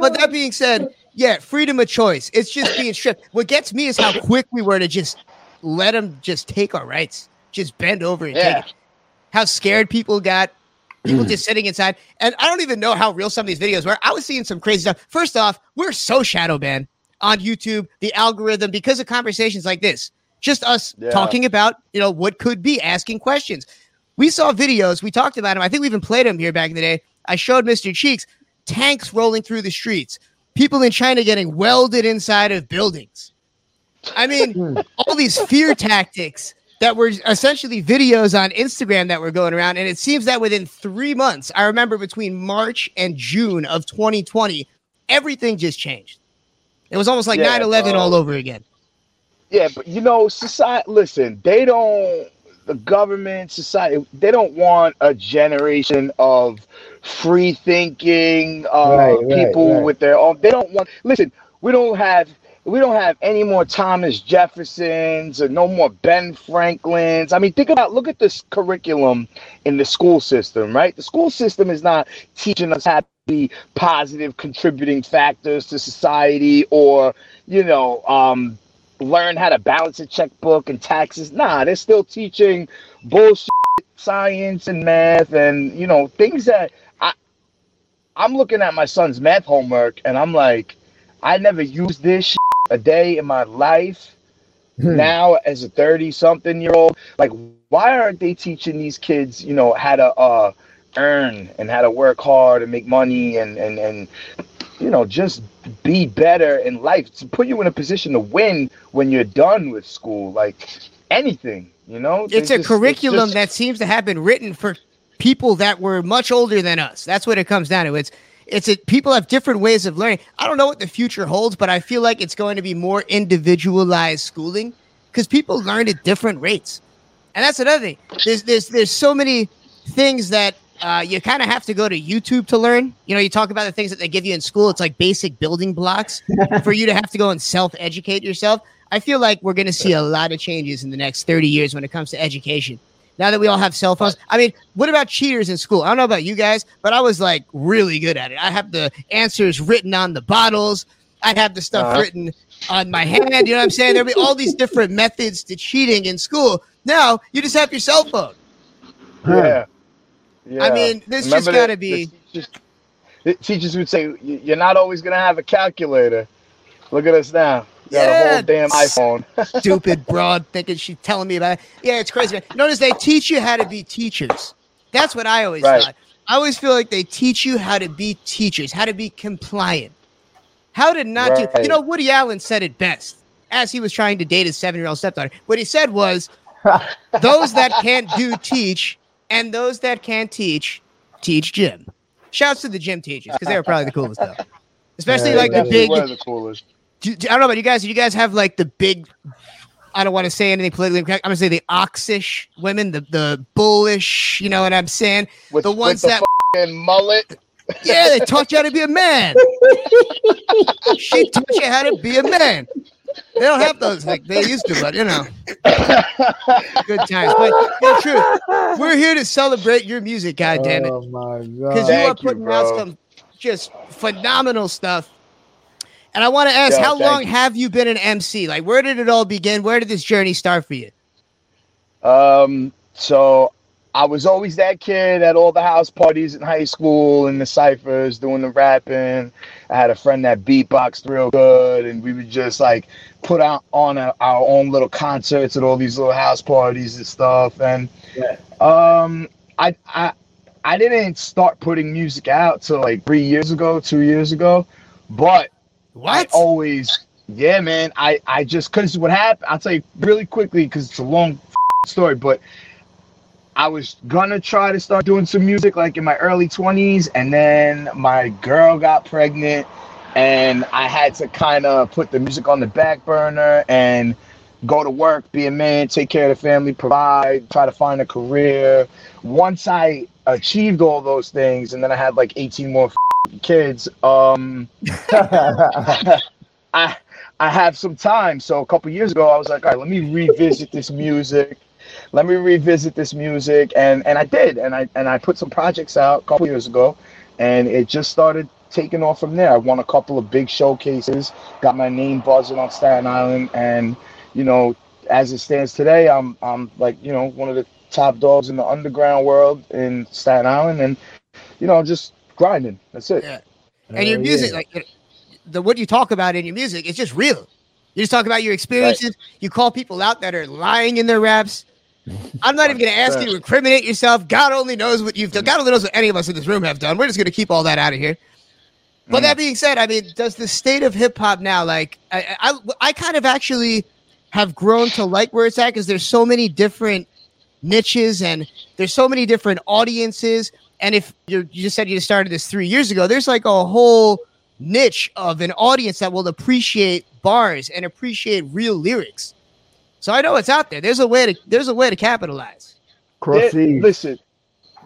But that being said, yeah, freedom of choice. It's just being stripped. What gets me is how quick we were to just let them just take our rights, just bend over and Yeah. take it. How scared people got. People just [clears throat] sitting inside, and I don't even know how real some of these videos were. I was seeing some crazy stuff. First off, we're so shadow banned on YouTube, the algorithm, because of conversations like this. Just us Yeah. talking about, you know, what could be, asking questions. We saw videos. We talked about them. I think we even played them here back in the day. I showed Mr. Cheeks tanks rolling through the streets, people in China getting welded inside of buildings. I mean, [laughs] all these fear tactics that were essentially videos on Instagram that were going around. And it seems that within three months, I remember between March and June of 2020, everything just changed. It was almost like Yeah, 9 11 bro. all over again. Yeah, but you know, society. Listen, they don't. The government, society, they don't want a generation of free thinking uh, Right, right, people right. with their own. They don't want. Listen, we don't have. We don't have any more Thomas Jeffersons or no more Ben Franklins. I mean, think about look at this curriculum in the school system, right? The school system is not teaching us how to be positive contributing factors to society or, you know, um, learn how to balance a checkbook and taxes. Nah, they're still teaching bullshit science and math and you know things that I I'm looking at my son's math homework and I'm like, I never used this a day in my life. Now as a 30 something year old, like why aren't they teaching these kids, you know, how to uh earn and how to work hard and make money and and and you know, just be better in life to put you in a position to win when you're done with school. Like anything, you know? It's They a just- curriculum just- that seems to have been written for people that were much older than us. That's what it comes down to. It's it's a, people have different ways of learning. I don't know what the future holds, but I feel like it's going to be more individualized schooling because people learn at different rates. And that's another thing. There's there's there's so many things that uh, you kind of have to go to YouTube to learn. You know, you talk about the things that they give you in school. It's like basic building blocks [laughs] for you to have to go and self educate yourself. I feel like we're going to see a lot of changes in the next 30 years when it comes to education. Now that we all have cell phones, I mean, what about cheaters in school? I don't know about you guys, but I was like really good at it. I have the answers written on the bottles. I'd have the stuff Uh-huh. written on my hand. You know what I'm saying? There'd be all these different methods to cheating in school. Now you just have your cell phone. Yeah. Yeah. I mean, this just gotta be- The teachers, teachers would say, "You're not always gonna have a calculator." Look at us now. Got a Yeah. whole damn iPhone. [laughs] Stupid broad thinking she's telling me about it. Yeah, it's crazy. Man. Notice they teach you how to be teachers. That's what I always Right. thought. I always feel like they teach you how to be teachers, how to be compliant, how to not do. You know, Woody Allen said it best as he was trying to date his seven-year-old stepdaughter. What he said was, "Those that can't do teach, and those that can't teach, teach gym." Shouts to the gym teachers because they were probably the coolest though, especially Yeah, like the big the coolest. Do, do- I don't know about you guys. Do you guys have like the big? I don't want to say anything politically correct. I'm gonna say the oxish women, the the bullish. You know what I'm saying? With, the ones with that the fucking mullet. yeah, they taught you how to be a man. [laughs] she taught you how to be a man. They don't have those like they used to, but you know, good times. But yeah, true. We're here to celebrate your music. God damn it Oh my because god. you are Thank you, putting out some just phenomenal stuff. And I want to ask, Yeah, how long you. have you been an MC? Like, where did it all begin? Where did this journey start for you? Um, so I was always that kid at all the house parties in high school and the ciphers doing the rapping. I had a friend that beatboxed real good, and we would just like put out on a, our own little concerts at all these little house parties and stuff. And Yeah. um, I I I didn't start putting music out till like three years ago, two years ago, but I What? always, yeah, man. I I just because what happened. I'll tell you really quickly because it's a long story, but I was gonna try to start doing some music like in my early twenties, and then my girl got pregnant, and I had to kind of put the music on the back burner and go to work, be a man, take care of the family, provide, try to find a career. Once I achieved all those things, and then I had like 18 more kids. Um, [laughs] I I have some time. So a couple years ago, I was like, all right, let me revisit this music. Let me revisit this music, and and I did, and I and I put some projects out a couple years ago, and it just started taking off from there. I won a couple of big showcases, got my name buzzing on Staten Island, and you know, as it stands today, I'm I'm like you know one of the top dogs in the underground world in Staten Island, and you know just grinding. That's it. Yeah. And your Hell music, yeah. like the what you talk about in your music, it's just real. You just talk about your experiences. You call people out that are lying in their raps. I'm not even going to ask you to incriminate yourself. God only knows what you've done. God only knows what any of us in this room have done. We're just going to keep all that out of here. But mm. that being said, I mean, does the state of hip hop now, like, I, I, I kind of actually have grown to like where it's at because there's so many different niches and there's so many different audiences. And if you're, you just said you started this three years ago, there's like a whole niche of an audience that will appreciate bars and appreciate real lyrics. So I know it's out there. There's a way to there's a way to capitalize. There- listen,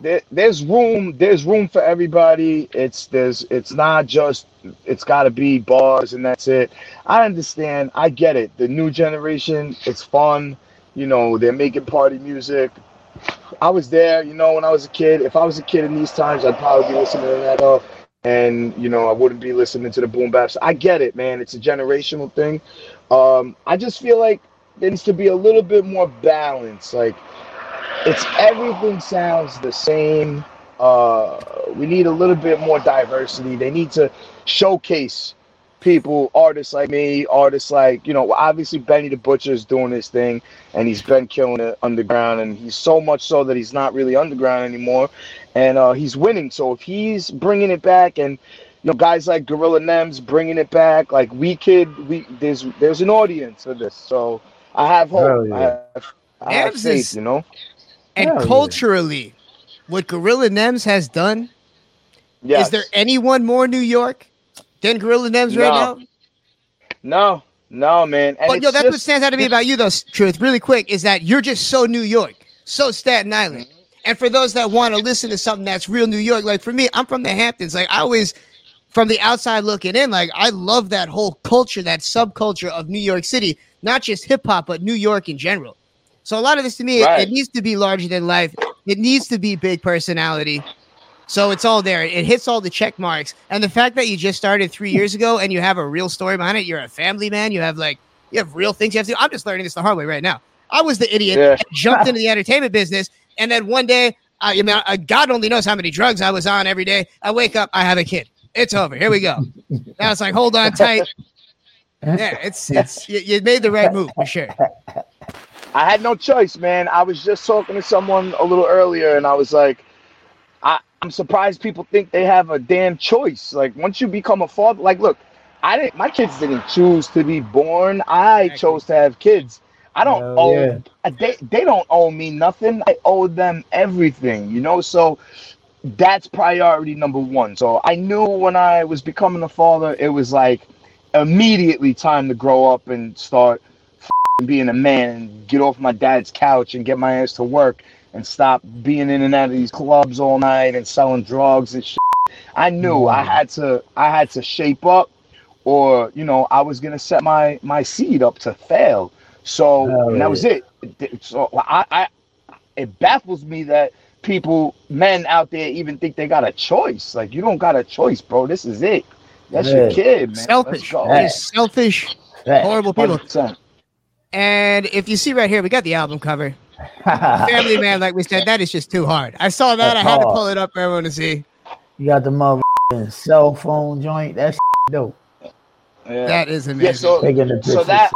there, there's room. There's room for everybody. It's there's. It's not just. It's got to be bars and that's it. I understand. I get it. The new generation. It's fun. You know, they're making party music. I was there. You know, when I was a kid. If I was a kid in these times, I'd probably be listening to that stuff. And you know, I wouldn't be listening to the boom baps. I get it, man. It's a generational thing. Um, I just feel like there needs to be a little bit more balance. Like it's everything sounds the same. Uh, we need a little bit more diversity. They need to showcase people, artists like me, artists like you know, obviously Benny the Butcher is doing his thing, and he's been killing it underground, and he's so much so that he's not really underground anymore, and uh, he's winning. So if he's bringing it back, and you know, guys like Gorilla Nems bringing it back, like we could, we there's there's an audience for this. So I have hope. Yeah. I have, I have faith. is- You know. And Hell yeah. culturally, what Gorilla Nems has done, Yes. is there anyone more New York than Gorilla Nems right now? No, no, man. And But yo, that's what stands out to me about you, though. Truth, really quick, is that you're just so New York, so Staten Island, And for those that want to listen to something that's real New York, like for me, I'm from the Hamptons. Like I always, from the outside looking in, like I love that whole culture, that subculture of New York City, not just hip hop, but New York in general. So a lot of this to me, Right. it needs to be larger than life. It needs to be big personality. So it's all there. It hits all the check marks. And the fact that you just started three years ago and you have a real story behind it, you're a family man, you have like you have real things you have to do. I'm just learning this the hard way right now. I was the idiot Yeah. jumped into the [laughs] entertainment business, and then one day, I, I mean, I, God only knows how many drugs I was on every day. I wake up, I have a kid. It's over. Here we go. Now it's like, hold on tight. Yeah, it's it's you, you made the right move for sure. I had no choice, man. I was just talking to someone a little earlier, and I was like, I'm surprised people think they have a damn choice. Like once you become a father, like look, I didn't. My kids didn't choose to be born. I chose to have kids. I don't Hell owe. yeah. They they don't owe me nothing. I owe them everything. You know, so that's priority number one. So I knew when I was becoming a father, it was like immediately time to grow up and start being a man and get off my dad's couch and get my ass to work and stop being in and out of these clubs all night and selling drugs and shit. I knew I mm. had to I had to shape up or you know I was gonna set my my seed up to fail. So Hell and that was it. So I, I it baffles me that people men out there even think they got a choice. Like you don't got a choice, bro. This is it. That's your kid, man. Selfish, Let's go. They're selfish, Facts. horrible people. 100%. And if you see right here, we got the album cover. Family Man, [laughs] like we said, that is just too hard. I saw that. I That's had to pull it up for everyone to see. You got the mother cell phone joint. That's dope. Yeah. That is amazing. yeah, so Taking the so that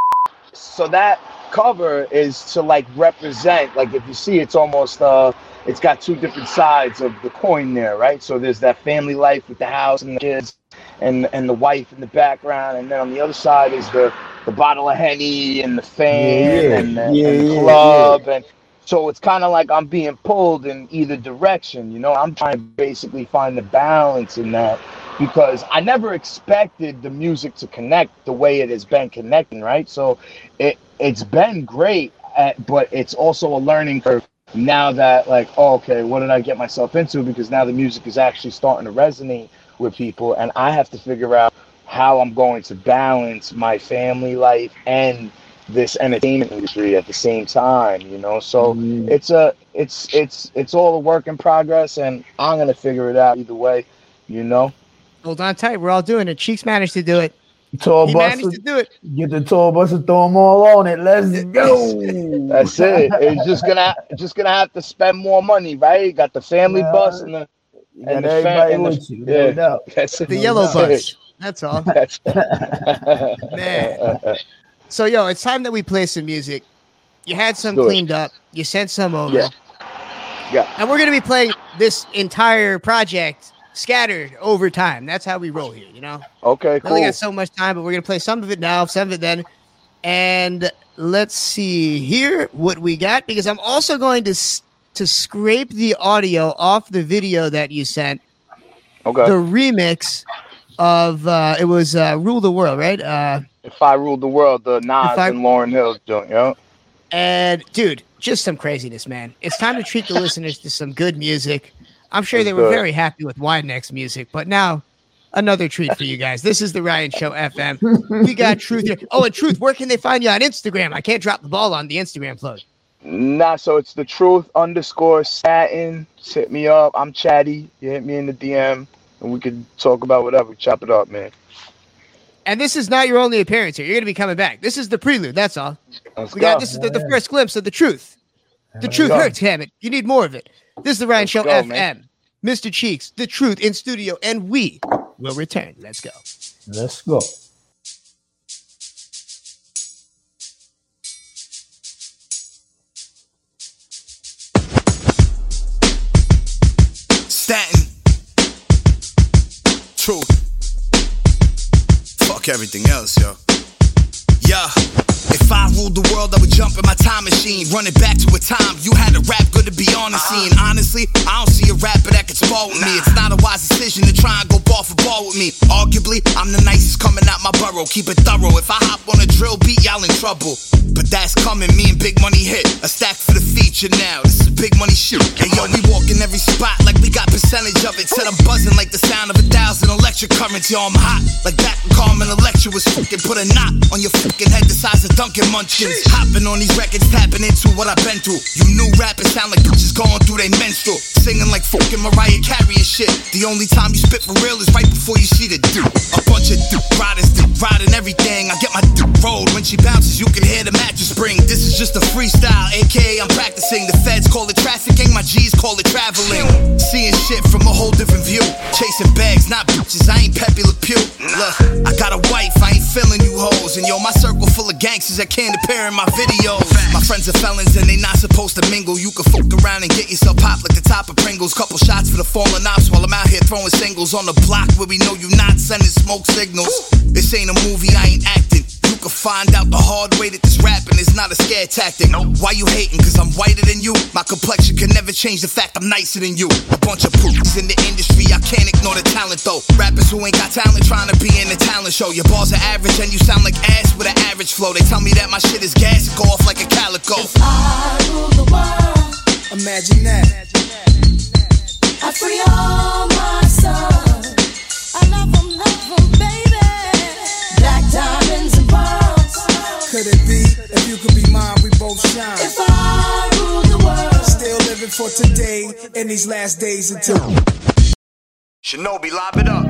so that cover is to like represent like if you see it's almost uh it's got two different sides of the coin there right so there's that family life with the house and the kids and and the wife in the background and then on the other side is the the bottle of henny and the fan Yeah, yeah. and, the, Yeah, and the yeah, club and so it's kind of like i'm being pulled in either direction you know i'm trying to basically find the balance in that because I never expected the music to connect the way it has been connecting, right? So it it's been great, at, but it's also a learning curve now that like, oh, okay, what did I get myself into? Because now the music is actually starting to resonate with people, and I have to figure out how I'm going to balance my family life and this entertainment industry at the same time, you know. So Mm. it's a it's it's it's all a work in progress, and I'm gonna figure it out either way, you know. Hold on tight. We're all doing it. Cheeks managed to do it. Tour He bus. managed to do it. Get the tour bus and throw them all on it. Let's go. That's it. It's just gonna just gonna have to spend more money, right? Got the family Yeah. bus and the You got and the everybody fam- and the- with you. No yeah. doubt. [laughs] that's it. The yellow That's bus. That's all. [laughs] That's [laughs] Man. So, yo, it's time that we play some music. You had some Do it. cleaned up. You sent some over. Yeah. Yeah. And we're going to be playing this entire project scattered over time. That's how we roll here, you know? Okay, cool. We only got so much time, but we're going to play some of it now, some of it then. And let's see here what we got because I'm also going to s- to scrape the audio off the video that you sent, Okay. the remix of uh it was uh Rule the World, right? Uh if I ruled the world, the Nas I- and Lauryn Hill joint, yo. And dude, just some craziness, man. It's time to treat the [laughs] listeners to some good music. I'm sure Let's they were it. very happy with Wide Neck's music, but now another treat for you guys. This is the Ryan Show FM. We got [laughs] Truth here. Oh, and Truth, where can they find you on Instagram? I can't drop the ball on the Instagram plug. Nah, so it's the truth underscore Staten. Just hit me up. I'm chatty. You hit me in the DM and we could talk about whatever. Chop it up, man. And this is not your only appearance here. You're going to be coming back. This is the prelude. That's all. Let's We got go. this is the, the first glimpse of the truth. The truth go. hurts, damn it. You need more of it. This is the Ryan Let's Show go, FM. man. Mr. Cheeks, the truth in studio, and we will return. Let's go. Let's go. Staten. Truth. Fuck everything else, yo. Yeah. If I ruled the world, I would jump in my time machine, run it back to a time you had a rap good to be on the uh-huh. scene. Honestly, I don't see a rapper that can spar with me. It's not a wise decision to try and go ball for ball with me. Arguably, I'm the nicest coming out my burrow. Keep it thorough. If I hop on a drill beat, y'all in trouble. That's coming, me and Big Money hit. A stack for the feature now. This is big money shit. Hey yo, we walk in every spot like we got percentage of it. Said I'm buzzing like the sound of a thousand electric currents. Yo, I'm hot like that Carmen Electra was fucking. Put a knot on your fucking head the size of Dunkin' Munchkins. Hopping on these records, tapping into what I've been through. You new rappers sound like bitches going through their menstrual. Singing like fucking Mariah Carey and shit. The only time you spit for real is right before you see the dude. A bunch of dude riders, dude riding everything. I get my dude rolled when she bounces, you can hear the spring. This is just a freestyle, aka I'm practicing. The feds call it trafficking, my G's call it traveling. Seeing shit from a whole different view. Chasing bags, not bitches. I ain't Pepe Le Pew. Look, I got a wife, I ain't feeling you hoes. And yo, my circle full of gangsters that can't appear in my videos. My friends are felons and they not supposed to mingle. You can fuck around and get yourself popped like the top of Pringles. Couple shots for the fallen ops while I'm out here throwing singles on the block where we know you not sending smoke signals. This ain't a movie, I ain't acting. You can find out the hard way that this rapping is not a scare tactic. Why you hating? Cause I'm whiter than you. My complexion can never change the fact I'm nicer than you. A bunch of poops in the industry, I can't ignore the talent though. Rappers who ain't got talent trying to be in a talent show. Your bars are average and you sound like ass with an average flow. They tell me that my shit is gas, go off like a calico. I rule the world. Imagine that. I free all my could be mine, we both shine? If I rule the world. Still living for today in these last days until. Shinobi, lob it up.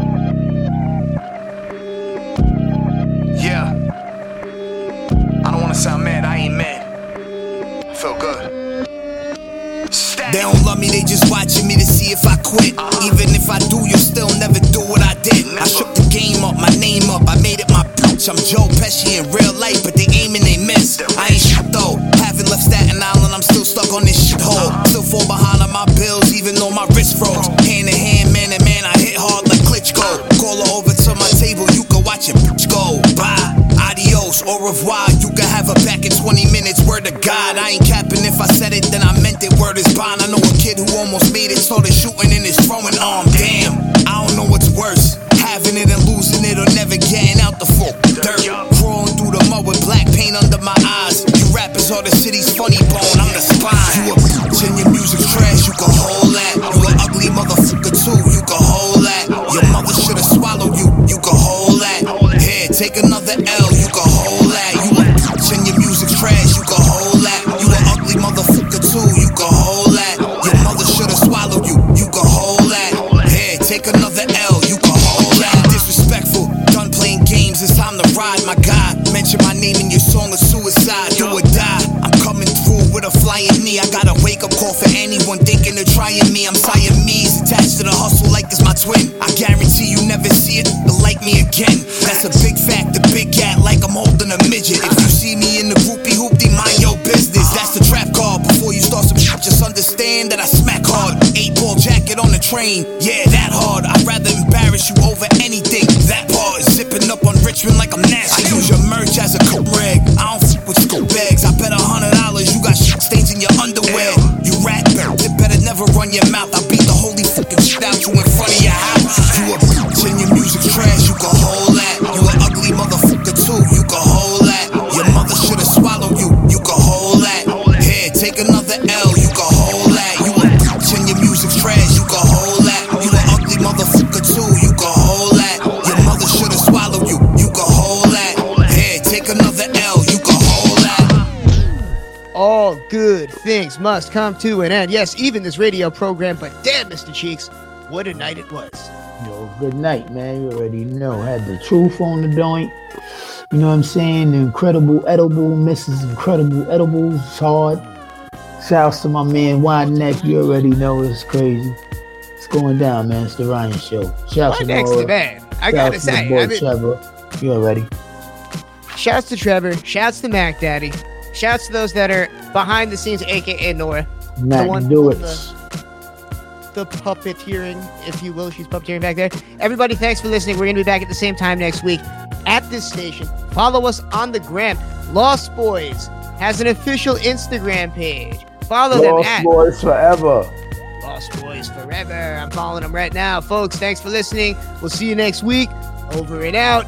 Yeah. I don't wanna sound mad, I ain't mad. I feel good. They don't love me, they just watching me to see if I quit. Uh-huh. Even if I do, you'll still never do what I did. I shook the game up, my name up, I made it my bitch. I'm Joe Pesci in real life, but they aim and they miss. I ain't shit though. Haven't left Staten Island, I'm still stuck on this shit hole. Still fall behind on my bills, even though my wrist froze. Hand in hand, man to man, I hit hard like Klitschko. Call her over to my table, you can watch it bitch go. Bye. Adios, au revoir. You can have her back in 20 minutes. Word to God, I ain't capping. If I said it, then I meant it. Word is bond. I know a kid who almost made it, started shooting in his throwing arm. Damn, I don't know what's worse. Having it and losing it, or never getting out the full dirt. Crawling through the mud with black paint under my eyes. You rappers are the city's funny bone. I'm the spine. You a bitch and your music's trash. You can hold that. You an ugly motherfucker too. You can hold that. Your mother should've swallowed you. You can hold that. Here, take another your mouth. I beat the holy fucking shit out you in front must come to an end. Yes, even this radio program, but damn, Mr. Cheeks, what a night it was. Yo, good night, man. You already know. Had the truth on the joint. You know what I'm saying? The incredible edible, Mrs. Incredible Edibles. It's hard. Shouts to my man Wide Neck. You already know it's crazy. It's going down, man. It's the Ryan Show. Shouts to Nora. the man. I Shouts gotta to say, boy I mean- Trevor. You already. Shouts to Trevor. Shouts to Mac Daddy. Shouts to those that are behind the scenes, aka Nora. Mac, the one do it. The, the puppeteering, if you will. She's puppeteering back there. Everybody, thanks for listening. We're going to be back at the same time next week at this station. Follow us on the gram. Lost Boyz has an official Instagram page. Follow them at Lost at Boys Forever. Lost Boyz Forever. I'm following them right now. Folks, thanks for listening. We'll see you next week. Over and out.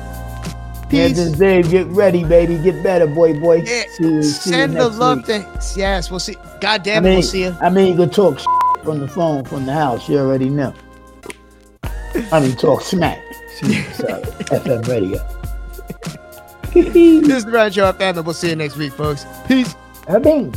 Peace. Hamptons Dave, get ready, baby. Get better, boy, boy. Yeah, See you, see you Send the love week. to. Yes, we'll see. God I damn it, mean, we'll see you. I mean, you can talk from the phone from the house. You already know. I mean, talk smack. See, [laughs] sorry, FM radio. this is the Ryan Show FM, and we'll see you next week, folks. Peace. I mean.